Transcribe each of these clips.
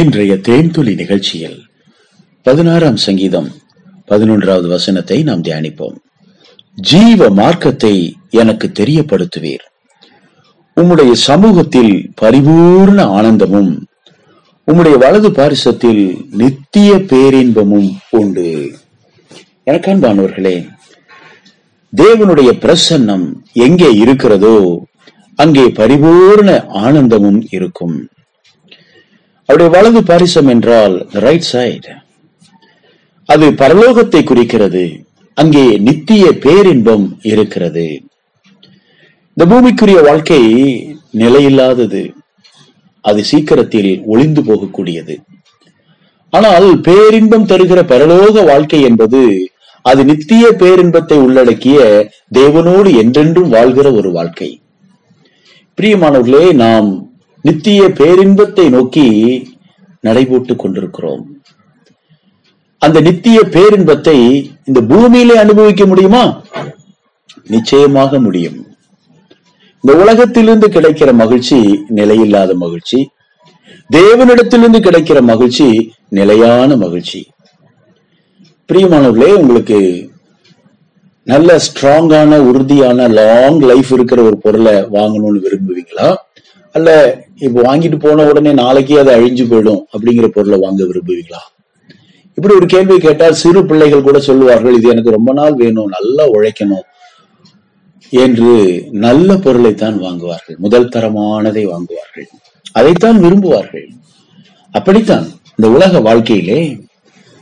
இன்றைய தேன்துளி நிகழ்ச்சியில் பதினாறாம் சங்கீதம் பதினொன்றாவது வசனத்தை நாம் தியானிப்போம். ஜீவ மார்க்கத்தை எனக்கு தெரியப்படுத்துவீர். உம்முடைய சமூகத்தில் பரிபூர்ண ஆனந்தமும் உம்முடைய வலது பாரிசத்தில் நித்திய பேரின்பமும் உண்டு. எனக்கான்பானவர்களே தேவனுடைய பிரசன்னம் எங்கே இருக்கிறதோ அங்கே பரிபூர்ண ஆனந்தமும் இருக்கும். அவருடைய வலது பாரிசம் என்றால் ரைட் சைடு அது பரலோகத்தை குறிக்கிறது. அங்கே நித்திய பேரின்பம் இருக்கிறது. இந்த பூமிக்குரிய வாழ்க்கை நிலையில்லாதது. அது சீக்கிரத்தில் ஒளிந்து போகக்கூடியது. ஆனால் பேரின்பம் தருகிற பரலோக வாழ்க்கை என்பது அது நித்திய பேரின்பத்தை உள்ளடக்கிய தேவனோடு என்றென்றும் வாழ்கிற ஒரு வாழ்க்கை. பிரியமானவர்களே நாம் நித்திய பேரின்பத்தை நோக்கி நடைபோட்டுக் கொண்டிருக்கிறோம். அந்த நித்திய பேரின்பத்தை இந்த பூமியிலே அனுபவிக்க முடியுமா? நிச்சயமாக முடியும். இந்த உலகத்திலிருந்து கிடைக்கிற மகிழ்ச்சி நிலையில்லாத மகிழ்ச்சி தேவனிடத்திலிருந்து கிடைக்கிற மகிழ்ச்சி நிலையான மகிழ்ச்சி. பிரியமானவர்களே உங்களுக்கு நல்ல ஸ்ட்ராங்கான உறுதியான லாங் லைஃப் இருக்கிற ஒரு பொருளை வாங்கணும்னு விரும்புவீங்களா? அல்ல இப்ப வாங்கிட்டு போன உடனே நாளைக்கே அது அழிஞ்சு போயிடும் அப்படிங்கிற பொருளை வாங்க விரும்புவீங்களா? இப்படி ஒரு கேள்வி கேட்டால் சிறு பிள்ளைகள் கூட சொல்லுவார்கள் இது எனக்கு ரொம்ப நாள் வேணும் நல்லா உழைக்கணும் என்று நல்ல பொருளைத்தான் வாங்குவார்கள் முதல் தரமானதை வாங்குவார்கள். அதைத்தான் விரும்புவார்கள். அப்படித்தான் இந்த உலக வாழ்க்கையிலே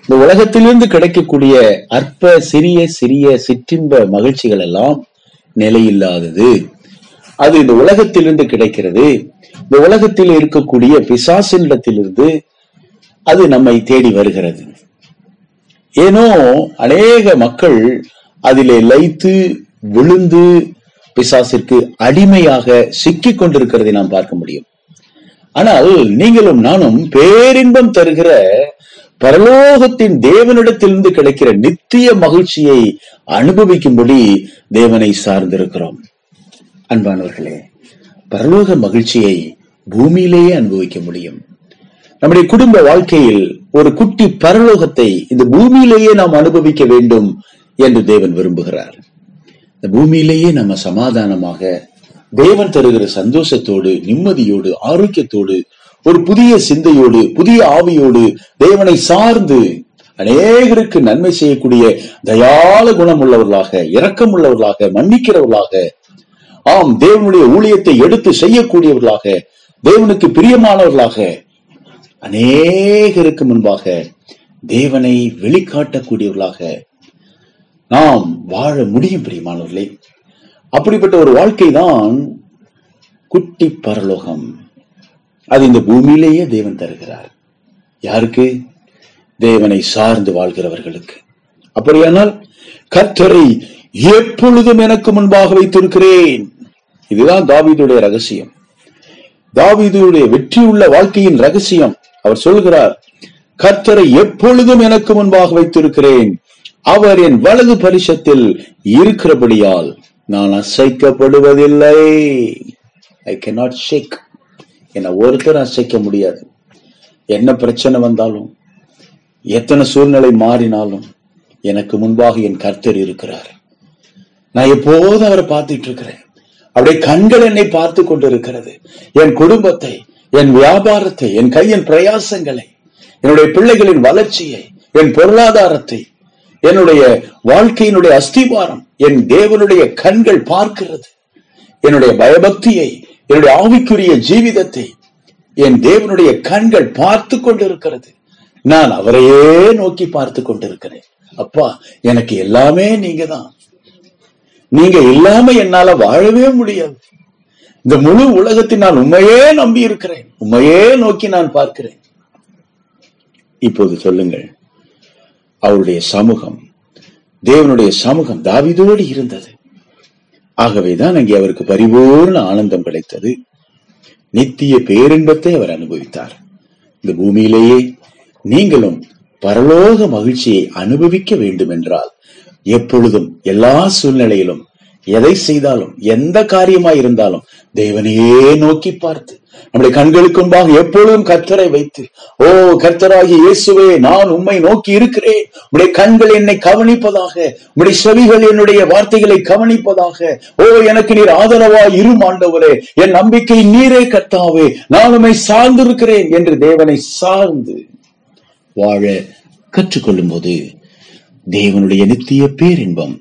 இந்த உலகத்திலிருந்து கிடைக்கக்கூடிய அற்ப சிறிய சிறிய சிற்றின்ப மகிழ்ச்சிகள் எல்லாம் நிலையில்லாதது. அது இந்த உலகத்திலிருந்து கிடைக்கிறது. இந்த உலகத்தில் இருக்கக்கூடிய பிசாசினிடத்திலிருந்து அது நம்மை தேடி வருகிறது. ஏனோ அநேக மக்கள் அதிலே லைத்து விழுந்து பிசாசிற்கு அடிமையாக சிக்கிக் கொண்டிருக்கிறதை நாம் பார்க்க முடியும். ஆனால் நீங்களும் நானும் பேரின்பம் தருகிற பரலோகத்தின் தேவனிடத்திலிருந்து கிடைக்கிற நித்திய மகிழ்ச்சியை அனுபவிக்கும்படி தேவனை சார்ந்திருக்கிறோம். அன்பானவர்களே பரலோக மகிழ்ச்சியை பூமியிலேயே அனுபவிக்க முடியும். நம்முடைய குடும்ப வாழ்க்கையில் ஒரு குட்டி பரலோகத்தை இந்த பூமியிலேயே நாம் அனுபவிக்க வேண்டும் என்று தேவன் விரும்புகிறார். இந்த பூமியிலேயே நம்ம சமாதானமாக தேவன் தருகிற சந்தோஷத்தோடு நிம்மதியோடு ஆரோக்கியத்தோடு ஒரு புதிய சிந்தையோடு புதிய ஆவியோடு தேவனை சார்ந்து அநேகருக்கு நன்மை செய்யக்கூடிய தயால குணம் உள்ளவர்களாக இரக்கம் உள்ளவர்களாக மன்னிக்கிறவர்களாக ஆம் தேவனுடைய ஊழியத்தை எடுத்து செய்யக்கூடியவர்களாக தேவனுக்கு பிரியமானவர்களாக அநேகருக்கு முன்பாக தேவனை வெளிக்காட்டக்கூடியவர்களாக நாம் வாழ முடியும் பிரியமானவர்களே. அப்படிப்பட்ட ஒரு வாழ்க்கை தான் குட்டி பரலோகம். அது இந்த பூமியிலேயே தேவன் தருகிறார். யாருக்கு? தேவனை சார்ந்து வாழ்கிறவர்களுக்கு. அப்படியானால் கர்த்தரை எப்பொழுதும் எனக்கு முன்பாக வைத்திருக்கிறேன். இதுதான் தாவீதுடைய ரகசியம். தாவீதுடைய வெற்றியுள்ள வாழ்க்கையின் ரகசியம். அவர் சொல்கிறார் கர்த்தரை எப்பொழுதும் எனக்கு முன்பாக வைத்திருக்கிறேன். அவர் என் வலது பரிசத்தில் இருக்கிறபடியால் நான் அசைக்கப்படுவதில்லை. ஐ கேனாட் ஷேக் என்னை ஒருத்தர் அசைக்க முடியாது. என்ன பிரச்சனை வந்தாலும் எத்தனை சூழ்நிலை மாறினாலும் எனக்கு முன்பாக என் கர்த்தர் இருக்கிறார். நான் எப்போதும் அவரை பார்த்துட்டு இருக்கிறேன். அப்படியே கண்கள் என்னை பார்த்து கொண்டிருக்கிறது. என் குடும்பத்தை என் வியாபாரத்தை என் கையின் பிரயாசங்களை என்னுடைய பிள்ளைகளின் வளர்ச்சியை என் பொருளாதாரத்தை என்னுடைய வாழ்க்கையினுடைய அஸ்திவாரம் என் தேவனுடைய கண்கள் பார்க்கிறது. என்னுடைய பயபக்தியை என்னுடைய ஆவிக்குரிய ஜீவிதத்தை என் தேவனுடைய கண்கள் பார்த்து கொண்டிருக்கிறது. நான் அவரையே நோக்கி பார்த்து கொண்டிருக்கிறேன். அப்பா எனக்கு எல்லாமே நீங்க தான் நீங்க இல்லாம என்னால வாழவே முடியாது. இந்த முழு உலகத்தை நான் உண்மையே நம்பி இருக்கிறேன். உண்மையே நோக்கி நான் பார்க்கிறேன். இப்போது சொல்லுங்கள். அவருடைய சமூகம் தேவனுடைய சமூகம் தாவிதோடு இருந்தது. ஆகவேதான் அங்கே அவருக்கு பரிபூர்ண ஆனந்தம் கிடைத்தது. நித்திய பேரின்பத்தை அவர் அனுபவித்தார். இந்த பூமியிலேயே நீங்களும் பரலோக மகிழ்ச்சியை அனுபவிக்க வேண்டும் என்றால் எப்பொழுதும் எல்லா சூழ்நிலையிலும் எதை செய்தாலும் எந்த காரியமாய் இருந்தாலும் தேவனையே நோக்கி பார்த்து நம்முடைய கண்களுக்கு முன்பாக எப்பொழுதும் கர்த்தரை வைத்து ஓ கர்த்தராகி இயேசுவே நான் உம்மை நோக்கி இருக்கிறேன். உடைய கண்கள் என்னை கவனிப்பதாக உடைய செவிகள் என்னுடைய வார்த்தைகளை கவனிப்பதாக ஓ எனக்கு நீர் ஆதரவா இரு ஆண்டவரே என் நம்பிக்கை நீரே கர்த்தாவே நான் உம்மை சார்ந்திருக்கிறேன் என்று தேவனை சார்ந்து வாழ கற்றுக்கொள்ளும் போது தேவனுடைய நித்திய பேரின்பம்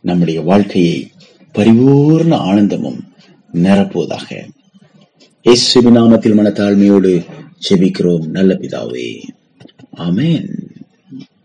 நம்முடைய வாழ்க்கையை பரிபூர்ண ஆனந்தமும் நிரப்புவதாக. இயேசுவின் நாமத்தில் மனத்தாழ்மையோடு செபிக்கிறோம் நல்ல பிதாவே. ஆமென்.